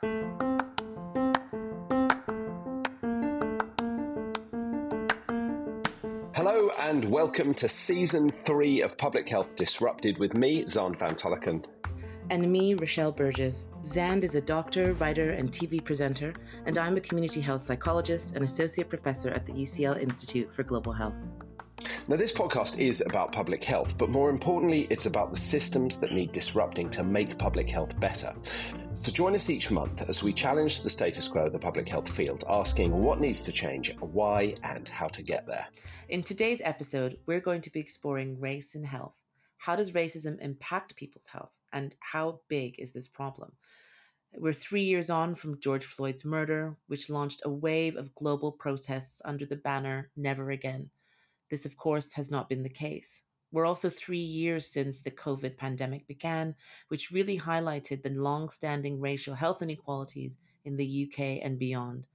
Hello and welcome to season three of Public Health Disrupted with me, Xand van Tulleken. And me, Rochelle Burgess. Xand is a doctor, writer, and TV presenter, and I'm a community health psychologist and associate professor at the UCL Institute for Global Health. Now, this podcast is about public health, but more importantly, it's about the systems that need disrupting to make public health better. So join us each month as we challenge the status quo of the public health field, asking what needs to change, why, and how to get there. In today's episode, we're going to be exploring race and health. How does racism impact people's health? And how big is this problem? We're three years on from George Floyd's murder, which launched a wave of global protests under the banner Never Again. This, of course, has not been the case. We're also three years since the COVID pandemic began, which really highlighted the long standing racial health inequalities in the UK and beyond.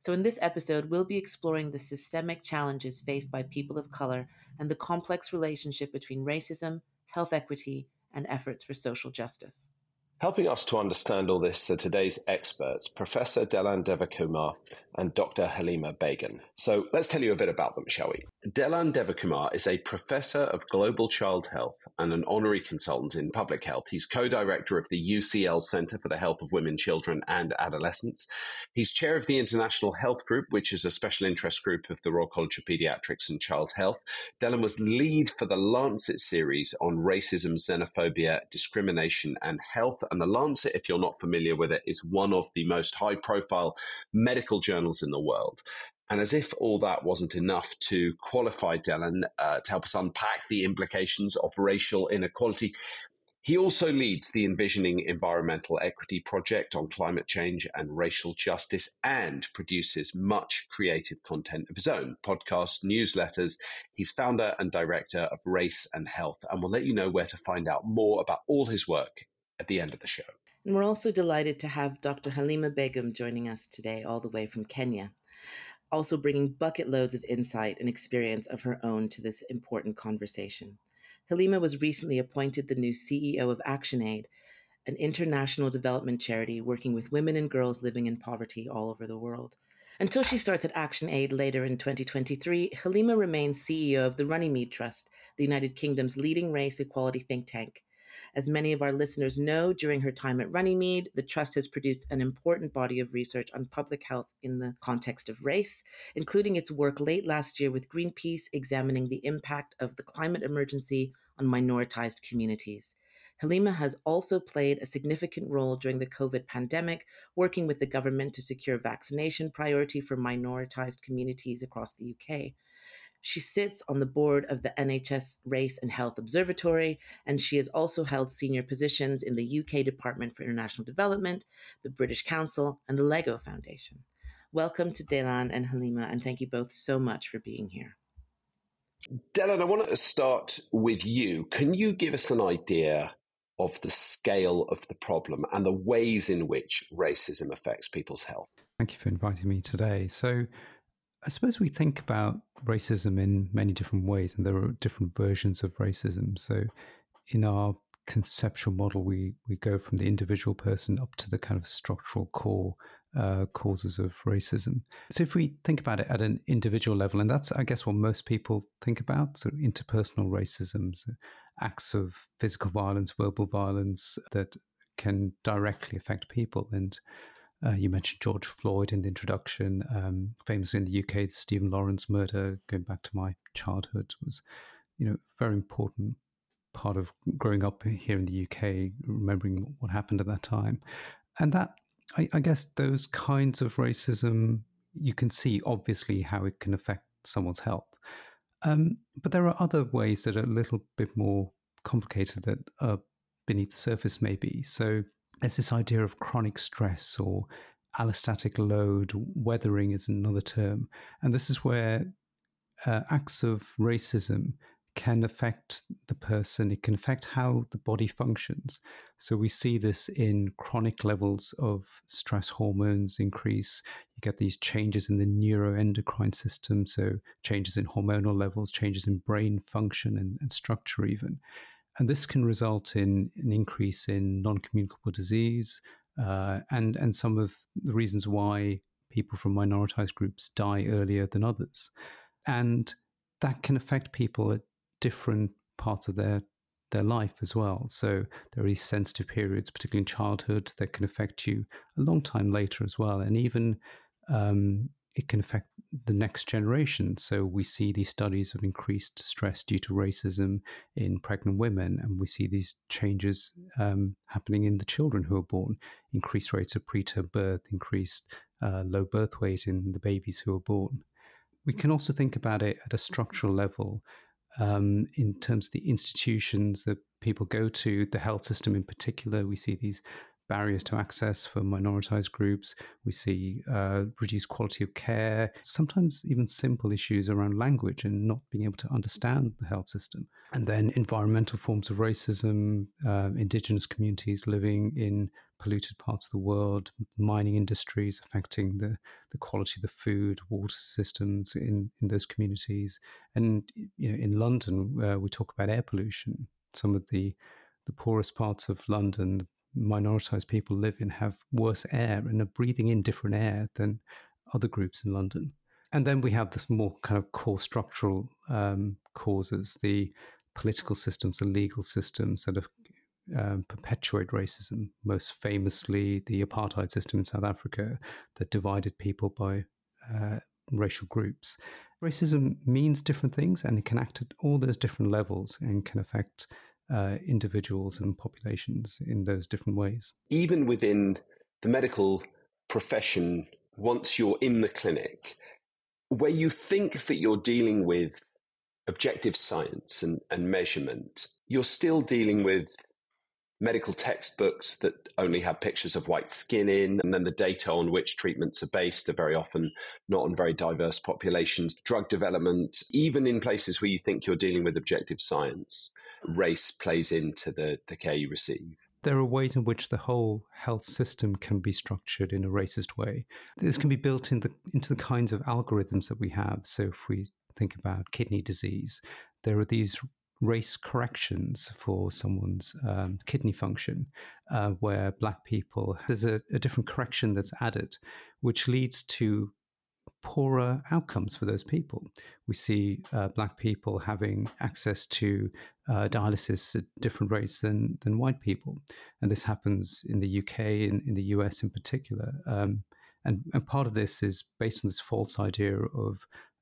So, in this episode, we'll be exploring the systemic challenges faced by people of color and the complex relationship between racism, health equity, and efforts for social justice. Helping us to understand all this are today's experts, Professor Delan Devakumar and Dr. Halima Begum. So let's tell you a bit about them, shall we? Delan Devakumar is a professor of global child health and an honorary consultant in public health. He's co-director of the UCL Center for the Health of Women, Children and Adolescents. He's chair of the International Health Group, which is a special interest group of the Royal College of Pediatrics and Child Health. Delan was lead for the Lancet series on racism, xenophobia, discrimination and health and the Lancet, if you're not familiar with it, is one of the most high profile medical journals in the world. And as if all that wasn't enough to qualify Delan uh, to help us unpack the implications of racial inequality, he also leads the Envisioning Environmental Equity project on climate change and racial justice and produces much creative content of his own podcasts, newsletters. He's founder and director of Race and Health, and we'll let you know where to find out more about all his work at the end of the show. And we're also delighted to have Dr. Halima Begum joining us today, all the way from Kenya, also bringing bucket loads of insight and experience of her own to this important conversation. Halima was recently appointed the new CEO of ActionAid, an international development charity working with women and girls living in poverty all over the world. Until she starts at ActionAid later in 2023, Halima remains CEO of the Runnymede Trust, the United Kingdom's leading race equality think tank, as many of our listeners know, during her time at Runnymede, the Trust has produced an important body of research on public health in the context of race, including its work late last year with Greenpeace examining the impact of the climate emergency on minoritized communities. Halima has also played a significant role during the COVID pandemic, working with the government to secure vaccination priority for minoritized communities across the UK. She sits on the board of the NHS Race and Health Observatory, and she has also held senior positions in the UK Department for International Development, the British Council, and the Lego Foundation. Welcome to Delan and Halima, and thank you both so much for being here. Delan, I want to start with you. Can you give us an idea of the scale of the problem and the ways in which racism affects people's health? Thank you for inviting me today. So, I suppose we think about racism in many different ways, and there are different versions of racism. So, in our conceptual model, we we go from the individual person up to the kind of structural core uh, causes of racism. So, if we think about it at an individual level, and that's, I guess, what most people think about, so interpersonal racism, so acts of physical violence, verbal violence that can directly affect people, and uh, you mentioned George Floyd in the introduction. Um, famously in the UK, the Stephen Lawrence murder, going back to my childhood, was, you know, very important part of growing up here in the UK, remembering what happened at that time. And that, I, I guess, those kinds of racism, you can see obviously how it can affect someone's health. Um, but there are other ways that are a little bit more complicated that are beneath the surface, maybe. So there's this idea of chronic stress or allostatic load, weathering is another term. And this is where uh, acts of racism can affect the person, it can affect how the body functions. So we see this in chronic levels of stress hormones increase. You get these changes in the neuroendocrine system, so changes in hormonal levels, changes in brain function and, and structure, even. And this can result in an increase in non communicable disease, uh, and and some of the reasons why people from minoritized groups die earlier than others, and that can affect people at different parts of their their life as well. So there are these sensitive periods, particularly in childhood, that can affect you a long time later as well, and even um, it can affect the next generation. So we see these studies of increased stress due to racism in pregnant women, and we see these changes um, happening in the children who are born. Increased rates of preterm birth, increased uh, low birth weight in the babies who are born. We can also think about it at a structural level um, in terms of the institutions that people go to, the health system in particular. We see these barriers to access for minoritized groups. We see uh, reduced quality of care, sometimes even simple issues around language and not being able to understand the health system. And then environmental forms of racism, uh, indigenous communities living in polluted parts of the world, mining industries affecting the, the quality of the food, water systems in, in those communities. And you know, in London, uh, we talk about air pollution. Some of the the poorest parts of London, minoritized people live in have worse air and are breathing in different air than other groups in London. And then we have the more kind of core structural um, causes, the political systems, the legal systems that have um, perpetuate racism. Most famously, the apartheid system in South Africa that divided people by uh, racial groups. Racism means different things and it can act at all those different levels and can affect uh, individuals and populations in those different ways. Even within the medical profession, once you're in the clinic, where you think that you're dealing with objective science and, and measurement, you're still dealing with medical textbooks that only have pictures of white skin in, and then the data on which treatments are based are very often not on very diverse populations. Drug development, even in places where you think you're dealing with objective science, race plays into the, the care you receive. There are ways in which the whole health system can be structured in a racist way. This can be built in the, into the kinds of algorithms that we have. So, if we think about kidney disease, there are these race corrections for someone's um, kidney function, uh, where black people, there's a, a different correction that's added, which leads to poorer outcomes for those people. We see uh, black people having access to uh, dialysis at different rates than than white people, and this happens in the UK and in the US in particular. Um, and, and part of this is based on this false idea of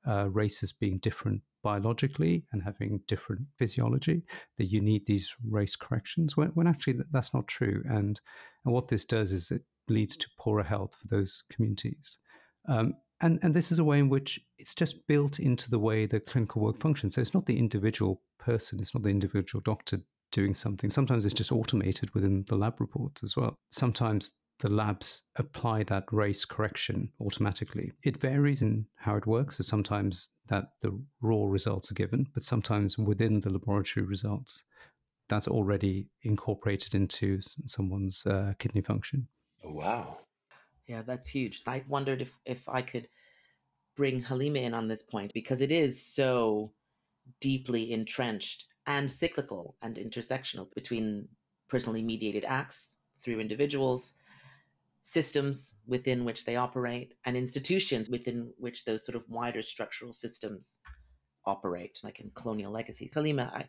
uh, races being different biologically and having different physiology that you need these race corrections when, when actually that's not true and and what this does is it leads to poorer health for those communities um, and and this is a way in which it's just built into the way the clinical work functions. So it's not the individual person, it's not the individual doctor doing something. Sometimes it's just automated within the lab reports as well. Sometimes the labs apply that race correction automatically. It varies in how it works. So sometimes that the raw results are given, but sometimes within the laboratory results, that's already incorporated into someone's uh, kidney function. Oh, wow. Yeah, that's huge. I wondered if if I could bring Halima in on this point because it is so deeply entrenched and cyclical and intersectional between personally mediated acts through individuals, systems within which they operate, and institutions within which those sort of wider structural systems operate, like in colonial legacies. Halima, I,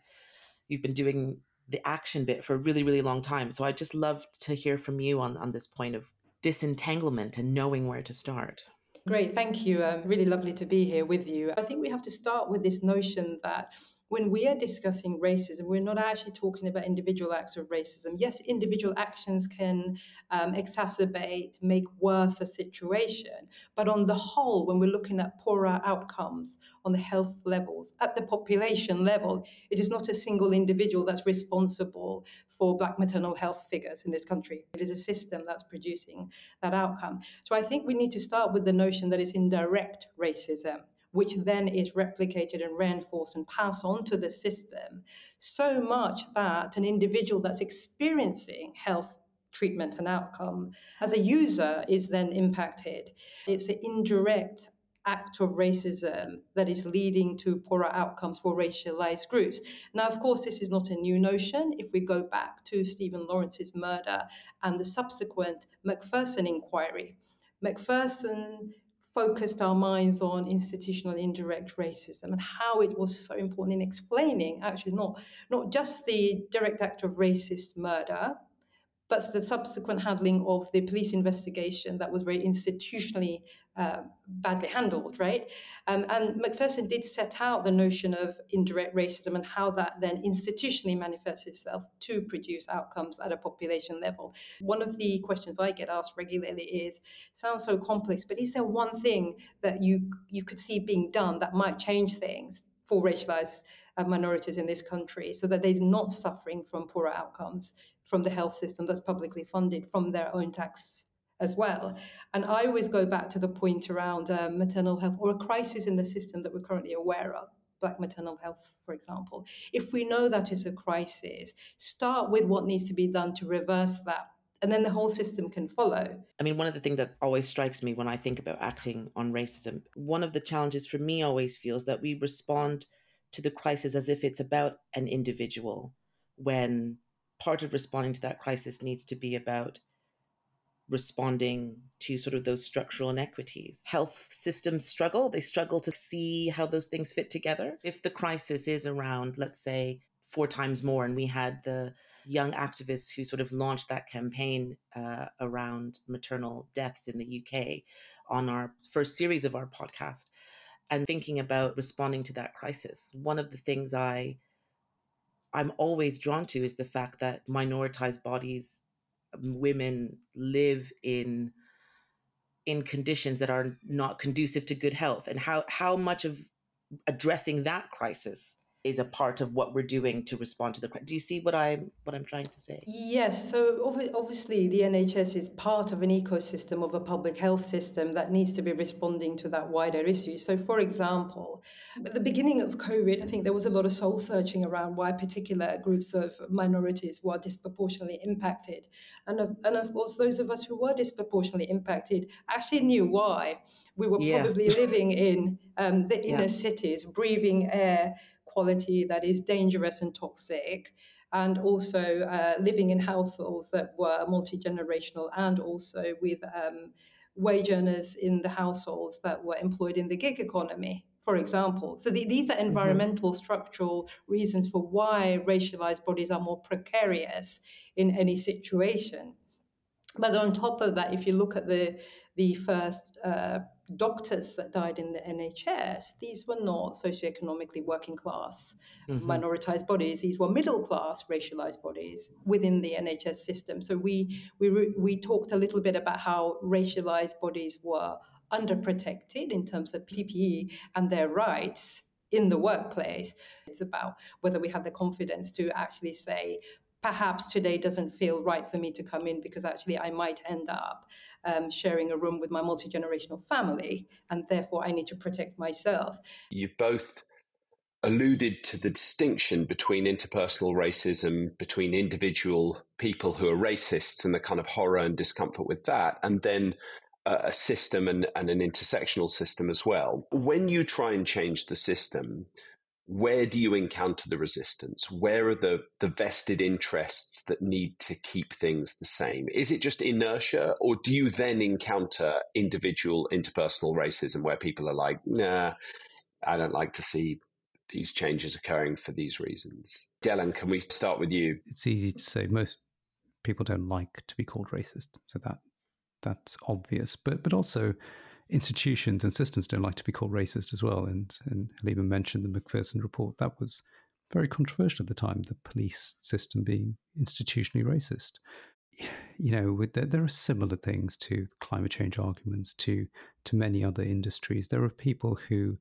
you've been doing the action bit for a really, really long time. So I'd just love to hear from you on, on this point of disentanglement and knowing where to start. Great, thank you. Um, really lovely to be here with you. I think we have to start with this notion that when we are discussing racism, we're not actually talking about individual acts of racism. Yes, individual actions can um, exacerbate, make worse a situation. But on the whole, when we're looking at poorer outcomes on the health levels, at the population level, it is not a single individual that's responsible for Black maternal health figures in this country. It is a system that's producing that outcome. So I think we need to start with the notion that it's indirect racism which then is replicated and reinforced and passed on to the system, so much that an individual that's experiencing health treatment and outcome as a user is then impacted. It's an indirect act of racism that is leading to poorer outcomes for racialized groups. Now, of course, this is not a new notion. If we go back to Stephen Lawrence's murder and the subsequent Macpherson inquiry, Macpherson focused our minds on institutional indirect racism and how it was so important in explaining actually not not just the direct act of racist murder but the subsequent handling of the police investigation that was very institutionally uh, badly handled, right? Um, and Macpherson did set out the notion of indirect racism and how that then institutionally manifests itself to produce outcomes at a population level. One of the questions I get asked regularly is, sounds so complex, but is there one thing that you you could see being done that might change things for racialized uh, minorities in this country so that they're not suffering from poorer outcomes from the health system that's publicly funded from their own tax as well. And I always go back to the point around uh, maternal health or a crisis in the system that we're currently aware of. Black maternal health, for example. If we know that is a crisis, start with what needs to be done to reverse that and then the whole system can follow. I mean, one of the things that always strikes me when I think about acting on racism, one of the challenges for me always feels that we respond to the crisis as if it's about an individual, when part of responding to that crisis needs to be about responding to sort of those structural inequities. Health systems struggle, they struggle to see how those things fit together. If the crisis is around, let's say, four times more, and we had the young activists who sort of launched that campaign uh, around maternal deaths in the UK on our first series of our podcast, and thinking about responding to that crisis. One of the things I I'm always drawn to is the fact that minoritized bodies, um, women live in in conditions that are not conducive to good health and how how much of addressing that crisis is a part of what we're doing to respond to the do you see what i'm what i'm trying to say yes so obviously the nhs is part of an ecosystem of a public health system that needs to be responding to that wider issue so for example at the beginning of covid i think there was a lot of soul searching around why particular groups of minorities were disproportionately impacted and of, and of course those of us who were disproportionately impacted actually knew why we were yeah. probably living in um, the inner yeah. cities breathing air quality that is dangerous and toxic, and also uh, living in households that were multi generational and also with um, wage earners in the households that were employed in the gig economy. For example, so the, these are mm-hmm. environmental mm-hmm. structural reasons for why racialized bodies are more precarious in any situation. But on top of that, if you look at the the first uh, doctors that died in the NHS, these were not socioeconomically working class, mm-hmm. minoritized bodies. These were middle class, racialized bodies within the NHS system. So we we we talked a little bit about how racialized bodies were underprotected in terms of PPE and their rights in the workplace. It's about whether we have the confidence to actually say, perhaps today doesn't feel right for me to come in because actually I might end up um, sharing a room with my multi generational family, and therefore I need to protect myself. You both alluded to the distinction between interpersonal racism, between individual people who are racists and the kind of horror and discomfort with that, and then a system and, and an intersectional system as well. When you try and change the system, where do you encounter the resistance? Where are the, the vested interests that need to keep things the same? Is it just inertia, or do you then encounter individual interpersonal racism where people are like, nah, I don't like to see these changes occurring for these reasons? Delan, can we start with you? It's easy to say most people don't like to be called racist, so that that's obvious. But but also institutions and systems don't like to be called racist as well. And, and Halima mentioned the Macpherson report. That was very controversial at the time, the police system being institutionally racist. You know, there, there are similar things to climate change arguments, to, to many other industries. There are people who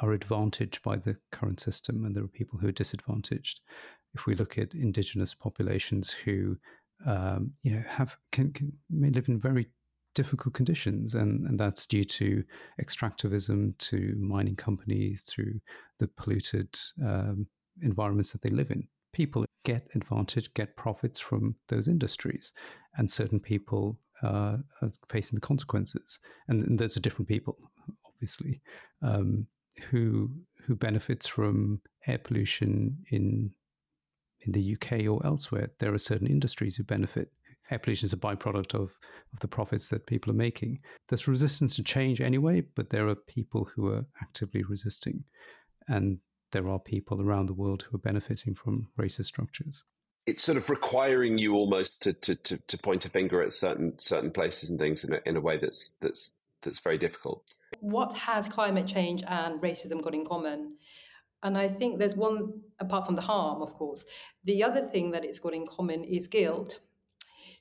are advantaged by the current system, and there are people who are disadvantaged. If we look at indigenous populations who um, you know, have can, can, may live in very difficult conditions, and, and that's due to extractivism, to mining companies, through the polluted um, environments that they live in. People get advantage, get profits from those industries, and certain people uh, are facing the consequences. And, and those are different people, obviously, um, who who benefits from air pollution in in the UK or elsewhere. There are certain industries who benefit. Air pollution is a byproduct of, of the profits that people are making. There's resistance to change anyway, but there are people who are actively resisting. And there are people around the world who are benefiting from racist structures. It's sort of requiring you almost to, to, to, to point a finger at certain certain places and things in a, in a way that's that's that's very difficult. What has climate change and racism got in common? And I think there's one, apart from the harm, of course, the other thing that it's got in common is guilt.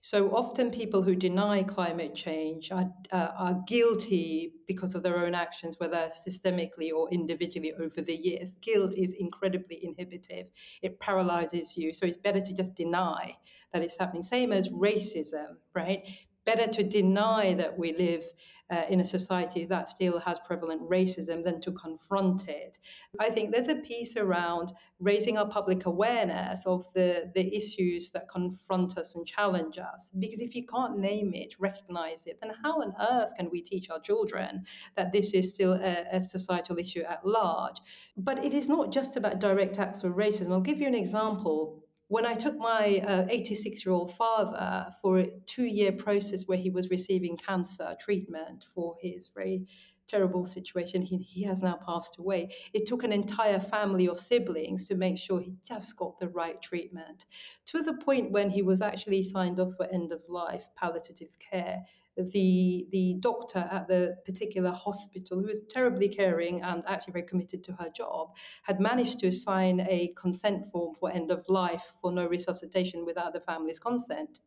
So often, people who deny climate change are, uh, are guilty because of their own actions, whether systemically or individually over the years. Guilt is incredibly inhibitive, it paralyzes you. So it's better to just deny that it's happening. Same as racism, right? Better to deny that we live uh, in a society that still has prevalent racism than to confront it. I think there's a piece around raising our public awareness of the, the issues that confront us and challenge us. Because if you can't name it, recognize it, then how on earth can we teach our children that this is still a, a societal issue at large? But it is not just about direct acts of racism. I'll give you an example when I took my 86 uh, year old father for a two year process where he was receiving cancer treatment for his very terrible situation, he, he has now passed away. It took an entire family of siblings to make sure he just got the right treatment to the point when he was actually signed off for end of life palliative care the the doctor at the particular hospital, who was terribly caring and actually very committed to her job, had managed to sign a consent form for end of life for no resuscitation without the family's consent.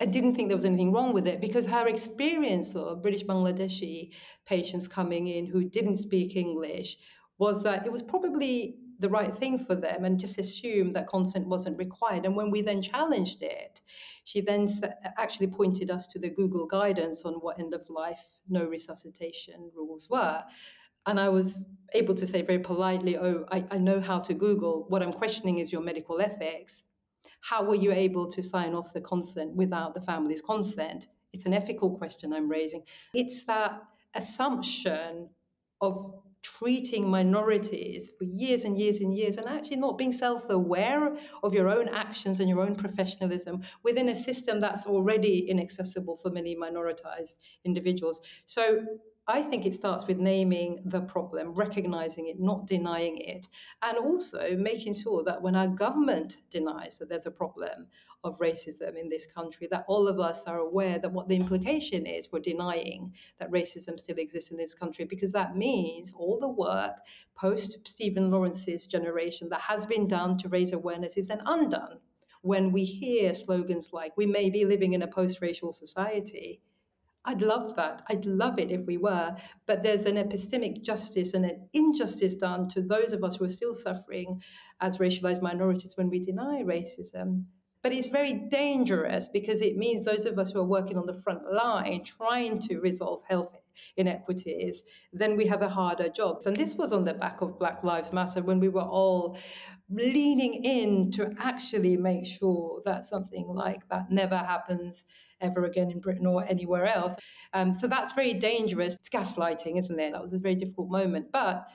I didn't think there was anything wrong with it because her experience of British Bangladeshi patients coming in who didn't speak English was that it was probably the right thing for them and just assumed that consent wasn't required. And when we then challenged it, she then actually pointed us to the Google guidance on what end of life no resuscitation rules were. And I was able to say very politely, Oh, I, I know how to Google. What I'm questioning is your medical ethics. How were you able to sign off the consent without the family's consent? It's an ethical question I'm raising. It's that assumption of treating minorities for years and years and years and actually not being self aware of your own actions and your own professionalism within a system that's already inaccessible for many minoritized individuals. So I think it starts with naming the problem, recognizing it, not denying it, and also making sure that when our government denies that there's a problem of racism in this country, that all of us are aware that what the implication is for denying that racism still exists in this country, because that means all the work post Stephen Lawrence's generation that has been done to raise awareness is then undone. When we hear slogans like, we may be living in a post racial society, I'd love that. I'd love it if we were. But there's an epistemic justice and an injustice done to those of us who are still suffering as racialized minorities when we deny racism. But it's very dangerous because it means those of us who are working on the front line trying to resolve health inequities, then we have a harder job. And this was on the back of Black Lives Matter when we were all leaning in to actually make sure that something like that never happens ever again in Britain or anywhere else. Um, so that's very dangerous. It's gaslighting, isn't it? That was a very difficult moment. But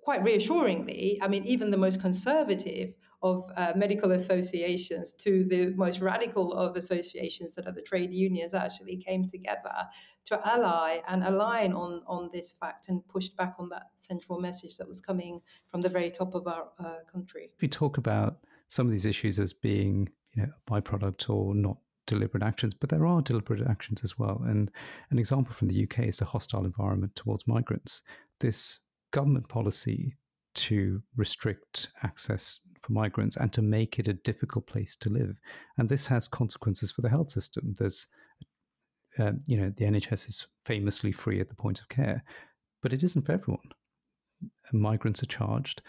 quite reassuringly, I mean, even the most conservative of uh, medical associations to the most radical of associations that are the trade unions actually came together to ally and align on, on this fact and pushed back on that central message that was coming from the very top of our uh, country. We talk about some of these issues as being you know, a byproduct or not deliberate actions, but there are deliberate actions as well. And an example from the UK is the hostile environment towards migrants. This government policy to restrict access for migrants and to make it a difficult place to live. And this has consequences for the health system. There's, uh, you know, the NHS is famously free at the point of care, but it isn't for everyone. Migrants are charged,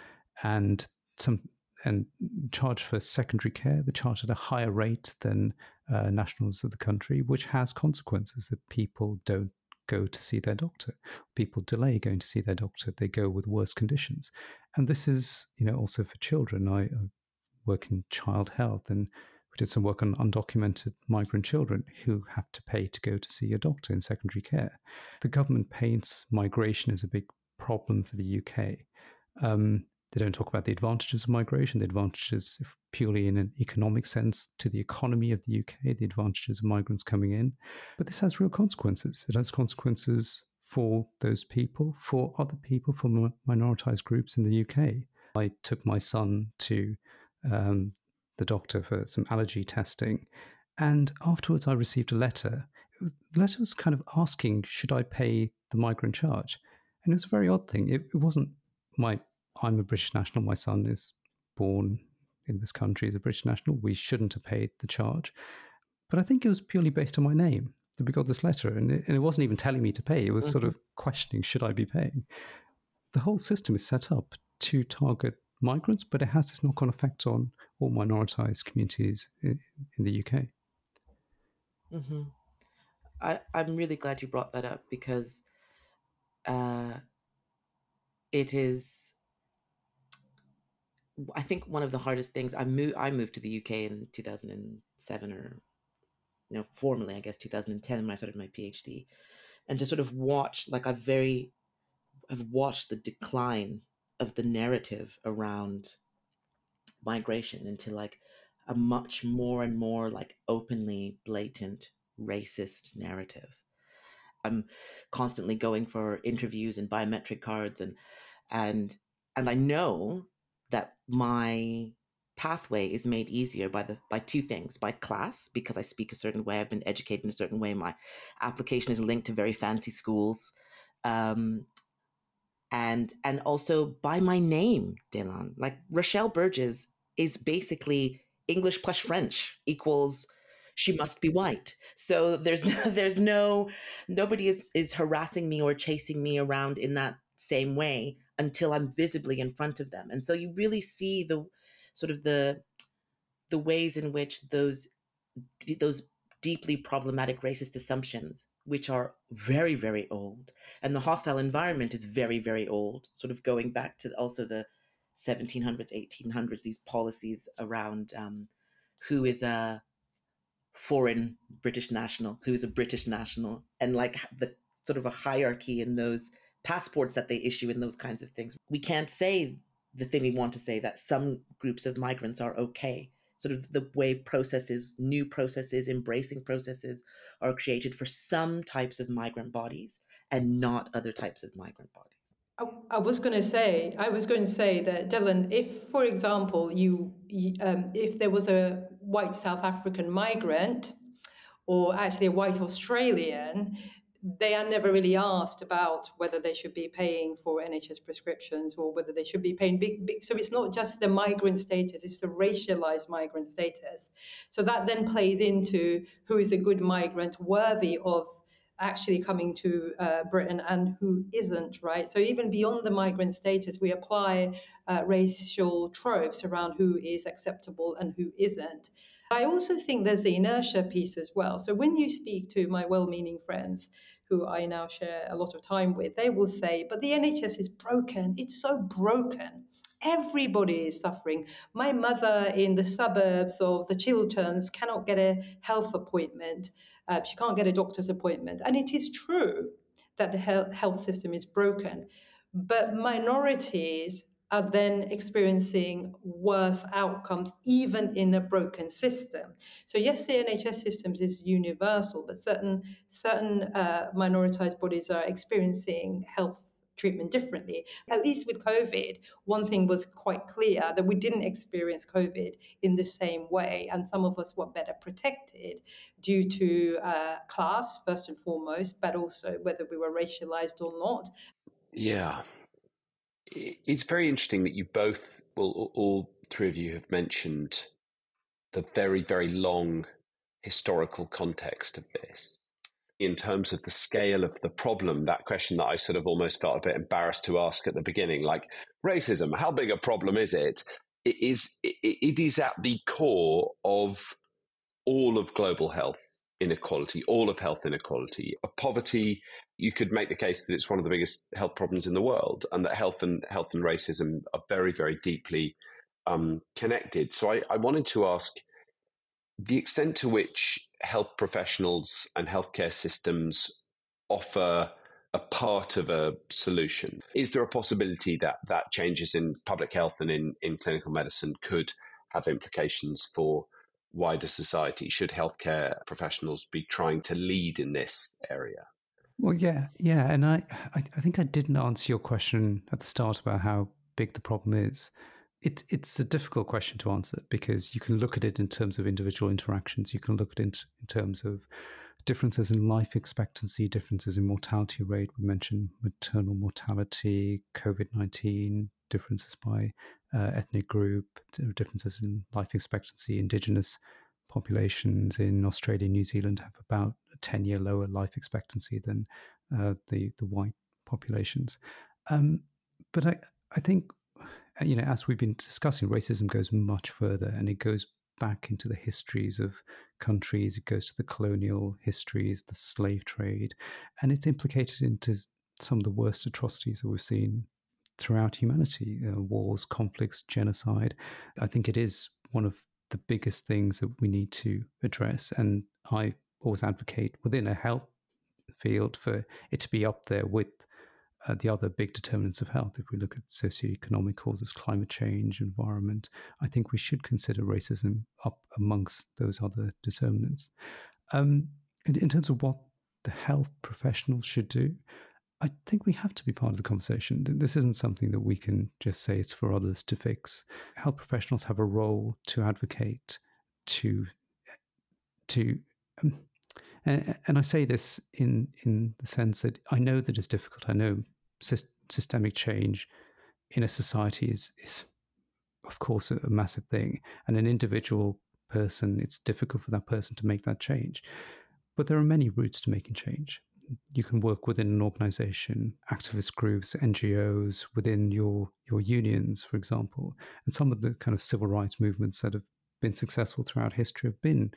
and some and charged for secondary care, They're charged at a higher rate than uh, nationals of the country, which has consequences that people don't go to see their doctor. People delay going to see their doctor. They go with worse conditions. And this is, you know, also for children. I, I work in child health and we're did some work on undocumented migrant children who have to pay to go to see a doctor in secondary care. The government paints migration as a big problem for the UK. Um, they don't talk about the advantages of migration, the advantages purely in an economic sense to the economy of the UK, the advantages of migrants coming in. But this has real consequences. It has consequences for those people, for other people, for minoritized groups in the UK. I took my son to um, the doctor for some allergy testing, and afterwards I received a letter. Was, the letter was kind of asking, should I pay the migrant charge? And it was a very odd thing. It, it wasn't my, I'm a British national, my son is born in this country as a British national. We shouldn't have paid the charge. But I think it was purely based on my name that we got this letter. And it, and it wasn't even telling me to pay, it was mm-hmm. sort of questioning, should I be paying? The whole system is set up to target migrants, but it has this knock on effect on all minoritized communities in, in the UK. Mm-hmm. I, I'm really glad you brought that up because uh, it is, I think, one of the hardest things. I moved, I moved to the UK in 2007 or, you know, formally, I guess, 2010 when I started my PhD. And to sort of watch, like, I've very, I've watched the decline of the narrative around migration into like a much more and more like openly blatant racist narrative. I'm constantly going for interviews and biometric cards and and and I know that my pathway is made easier by the by two things by class because I speak a certain way I've been educated in a certain way my application is linked to very fancy schools um, and and also by my name, Delan. Like Rochelle Burgess is basically English plus French equals she must be white. So there's no, there's no nobody is is harassing me or chasing me around in that same way until I'm visibly in front of them. And so you really see the sort of the the ways in which those those deeply problematic racist assumptions, which are very, very old. And the hostile environment is very, very old, sort of going back to also the 1700s, 1800s, these policies around um, who is a foreign British national, who is a British national, and like the sort of a hierarchy in those passports that they issue and those kinds of things. We can't say the thing we want to say that some groups of migrants are okay sort of the way processes, new processes, embracing processes are created for some types of migrant bodies and not other types of migrant bodies. I, was going to say, I was going to say that Delan, if, for example, you, um, if there was a white South African migrant, or actually a white Australian, they are never really asked about whether they should be paying for NHS prescriptions or whether they should be paying big, big. So it's not just the migrant status; it's the racialized migrant status. So that then plays into who is a good migrant, worthy of actually coming to uh, Britain, and who isn't. Right. So even beyond the migrant status, we apply uh, racial tropes around who is acceptable and who isn't. I also think there's the inertia piece as well. So when you speak to my well meaning friends, who I now share a lot of time with, they will say, but the NHS is broken. It's so broken. Everybody is suffering. My mother in the suburbs of the Chilterns cannot get a health appointment. Uh, she can't get a doctor's appointment. And it is true that the health system is broken. But minorities are then experiencing worse outcomes, even in a broken system. So yes, the NHS systems is universal, but certain certain uh, minoritized bodies are experiencing health treatment differently. At least with COVID, one thing was quite clear that we didn't experience COVID in the same way, and some of us were better protected due to uh, class first and foremost, but also whether we were racialized or not. Yeah, it's very interesting that you both, well, all three of you have mentioned the very, very long historical context of this. In terms of the scale of the problem, that question that I sort of almost felt a bit embarrassed to ask at the beginning, like racism, how big a problem is it? It is, it is at the core of all of global health inequality, all of health inequality, poverty. You could make the case that it's one of the biggest health problems in the world, and that health and health and racism are very, very deeply um, connected. So I, I wanted to ask the extent to which health professionals and healthcare systems offer a part of a solution. Is there a possibility that that changes in public health and in, in clinical medicine could have implications for wider society? Should healthcare professionals be trying to lead in this area? Well, yeah, yeah, and I, I, I think I didn't answer your question at the start about how big the problem is. It, it's a difficult question to answer because you can look at it in terms of individual interactions. You can look at it in terms of differences in life expectancy, differences in mortality rate. We mentioned maternal mortality, COVID 19, differences by uh, ethnic group, differences in life expectancy. Indigenous populations in Australia and New Zealand have about a 10 year lower life expectancy than uh, the, the white populations. Um, but I, I think, you know, as we've been discussing, racism goes much further and it goes back into the histories of countries. It goes to the colonial histories, the slave trade, and it's implicated into some of the worst atrocities that we've seen throughout humanity wars, conflicts, genocide. I think it is one of the biggest things that we need to address. And I always advocate within a health field for it to be up there with uh, the other big determinants of health. If we look at socioeconomic causes, climate change, environment, I think we should consider racism up amongst those other determinants. Um, in, in terms of what the health professionals should do, I think we have to be part of the conversation. This isn't something that we can just say it's for others to fix. Health professionals have a role to advocate, to to um, and, and I say this in in the sense that I know that it's difficult. I know systemic change in a society is is of course a, a massive thing, and an individual person, it's difficult for that person to make that change. But there are many routes to making change. You can work within an organization, activist groups, NGOs, within your your unions, for example. And some of the kind of civil rights movements that have been successful throughout history have been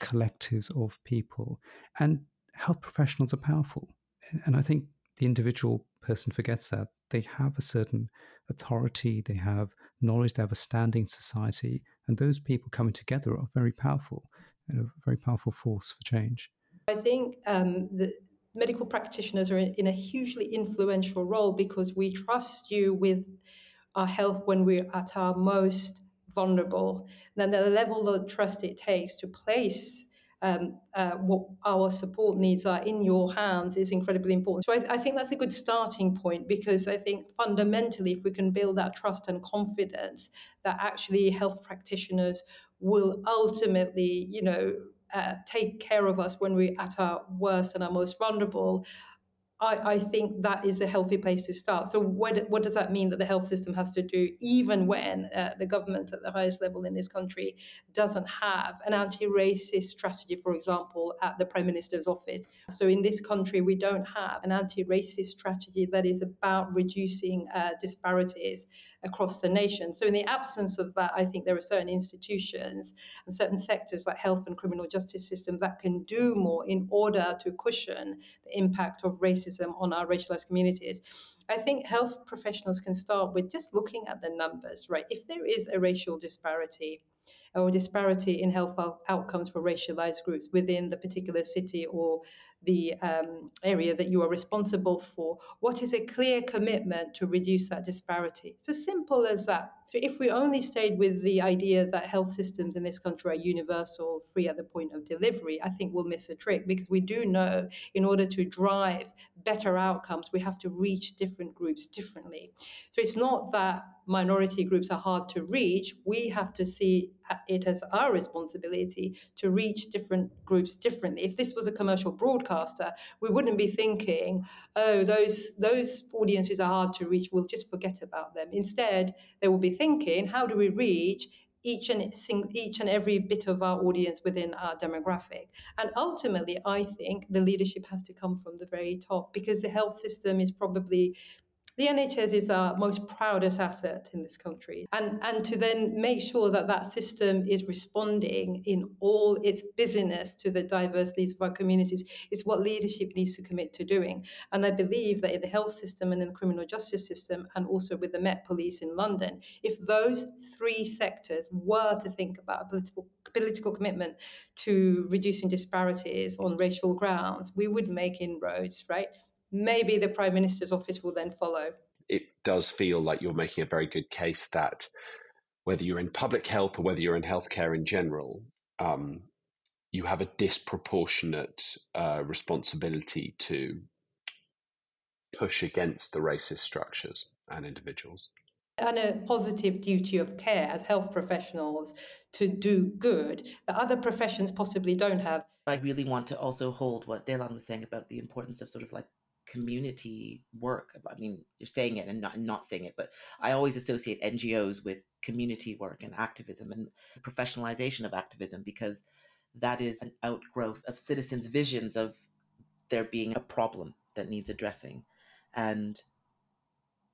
collectives of people. And health professionals are powerful. And I think the individual person forgets that. They have a certain authority, they have knowledge, they have a standing society. And those people coming together are very powerful and a very powerful force for change. I think um, the medical practitioners are in, in a hugely influential role because we trust you with our health when we're at our most vulnerable, then the level of trust it takes to place um, uh, what our support needs are in your hands is incredibly important. So I, I, think that's a good starting point because I think fundamentally, if we can build that trust and confidence that actually health practitioners will ultimately, you know, uh, take care of us when we're at our worst and our most vulnerable, I, I, think that is a healthy place to start. So, what, what does that mean that the health system has to do, even when uh, the government at the highest level in this country doesn't have an anti racist strategy, for example, at the Prime Minister's office? So, in this country, we don't have an anti racist strategy that is about reducing uh, disparities across the nation. So, in the absence of that, I think there are certain institutions and certain sectors like health and criminal justice system that can do more in order to cushion the impact of racism on our racialized communities. I think health professionals can start with just looking at the numbers, right? If there is a racial disparity, or disparity in health outcomes for racialized groups within the particular city or the um, area that you are responsible for? What is a clear commitment to reduce that disparity? It's as simple as that. So, if we only stayed with the idea that health systems in this country are universal, free at the point of delivery, I think we'll miss a trick because we do know in order to drive better outcomes, we have to reach different groups differently. So, it's not that minority groups are hard to reach, we have to see it as our responsibility to reach different groups differently. If this was a commercial broadcaster, we wouldn't be thinking, oh, those those audiences are hard to reach. We'll just forget about them. Instead, they will be thinking, how do we reach each and each and every bit of our audience within our demographic. And ultimately, I think the leadership has to come from the very top because the health system is probably the NHS is our most proudest asset in this country. And, and to then make sure that that system is responding in all its busyness to the diverse needs of our communities is what leadership needs to commit to doing. And I believe that in the health system and in the criminal justice system, and also with the Met Police in London, if those three sectors were to think about a political, political commitment to reducing disparities on racial grounds, we would make inroads, right? Maybe the Prime Minister's office will then follow. It does feel like you're making a very good case that whether you're in public health or whether you're in healthcare in general, um, you have a disproportionate uh, responsibility to push against the racist structures and individuals. And a positive duty of care as health professionals to do good that other professions possibly don't have. I really want to also hold what Delan was saying about the importance of sort of like community work. I mean, you're saying it and not, not saying it, but I always associate NGOs with community work and activism and professionalization of activism because that is an outgrowth of citizens' visions of there being a problem that needs addressing. And,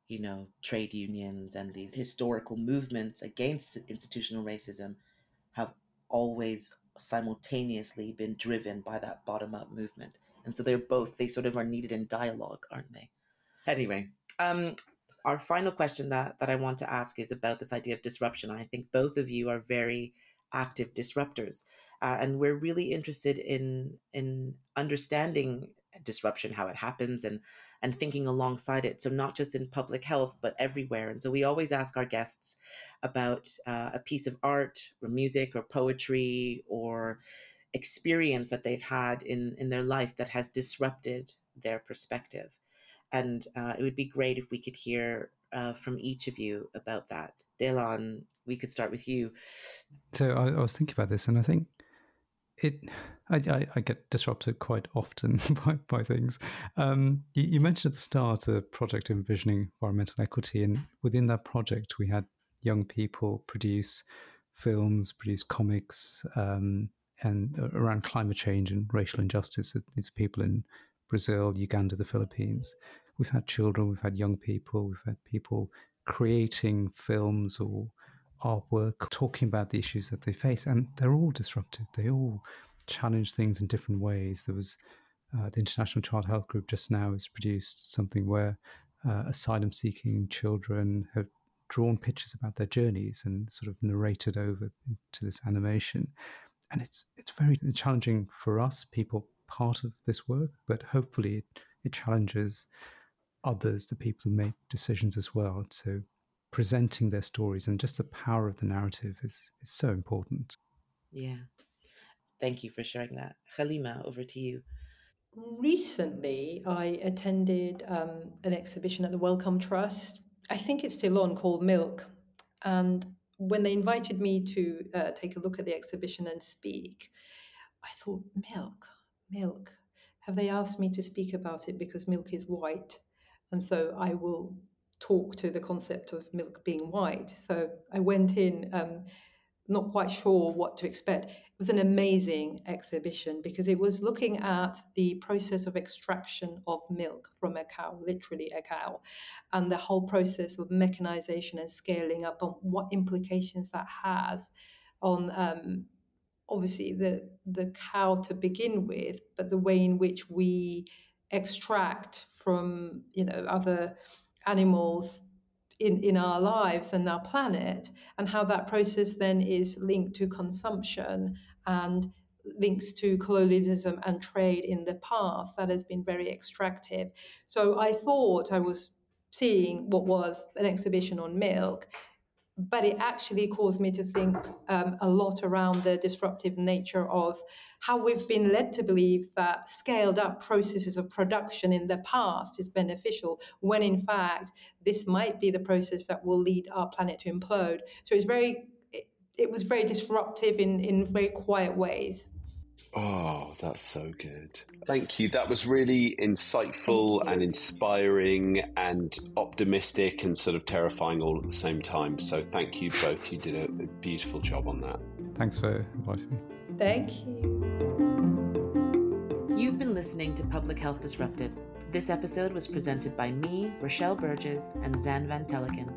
you know, trade unions and these historical movements against institutional racism have always simultaneously been driven by that bottom up movement. And so they're both, they sort of are needed in dialogue, aren't they? Anyway, um, our final question that, that I want to ask is about this idea of disruption. I think both of you are very active disruptors. Uh, and we're really interested in in understanding disruption, how it happens, and and thinking alongside it. So not just in public health, but everywhere. And so we always ask our guests about uh, a piece of art, or music, or poetry, or experience that they've had in in their life that has disrupted their perspective. And uh, it would be great if we could hear uh, from each of you about that. Delan we could start with you. So I, I was thinking about this and I think it I, I, I, get disrupted quite often by, by things. Um, you, you, mentioned at the start a project envisioning environmental equity, and within that project, we had young people produce films, produce comics, um, and uh, around climate change and racial injustice. These people in Brazil, Uganda, the Philippines. We've had children, we've had young people, we've had people creating films or artwork talking about the issues that they face, and they're all disruptive. They all challenge things in different ways. There was uh, the International Child Health Group just now has produced something where uh, asylum seeking children have drawn pictures about their journeys and sort of narrated over to this animation and it's it's very challenging for us people part of this work but hopefully it, it challenges others the people who make decisions as well. So presenting their stories and just the power of the narrative is is so important. Yeah. Thank you for sharing that. Halima over to you. Recently i attended um, an exhibition at the wellcome trust. I think it's still on called milk. And when they invited me to uh, take a look at the exhibition and speak, I thought, milk, milk. Have they asked me to speak about it because milk is white? And so I will talk to the concept of milk being white. So I went in um, not quite sure what to expect. Was an amazing exhibition because it was looking at the process of extraction of milk from a cow, literally a cow, and the whole process of mechanization and scaling up and what implications that has on um, obviously the the cow to begin with, but the way in which we extract from you know other animals in, in our lives and our planet, and how that process then is linked to consumption and links to colonialism and trade in the past that has been very extractive. So I thought I was seeing what was an exhibition on milk, but it actually caused me to think um, a lot around the disruptive nature of how we've been led to believe that scaled up processes of production in the past is beneficial, when in fact, this might be the process that will lead our planet to implode. So it's very, it, it was very disruptive in, in very quiet ways. Oh, that's so good. Thank you. That was really insightful and inspiring and optimistic and sort of terrifying all at the same time. So thank you both. You did a, a beautiful job on that. Thanks for inviting me. Thank you. You've been listening to Public Health Disrupted, This episode was presented by me, Rochelle Burgess, and Xand Van Tulleken,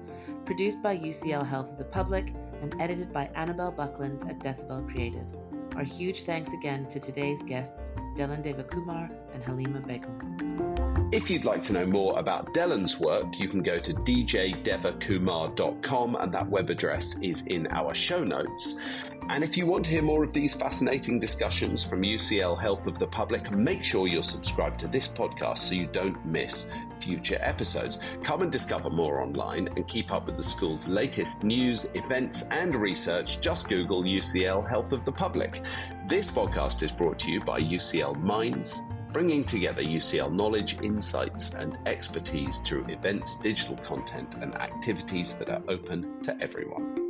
produced by UCL Health of the Public, and edited by Annabelle Buckland at Decibel Creative. Our huge thanks again to today's guests, Delan Devakumar and Halima Begum. If you'd like to know more about Delan's work, you can go to djdevakumar.com, and that web address is in our show notes. And if you want to hear more of these fascinating discussions from UCL Health of the Public, make sure you're subscribed to this podcast so you don't miss future episodes. Come and discover more online and keep up with the school's latest news, events, and research. Just Google UCL Health of the Public. This podcast is brought to you by UCL Minds bringing together UCL knowledge, insights, and expertise through events, digital content, and activities that are open to everyone.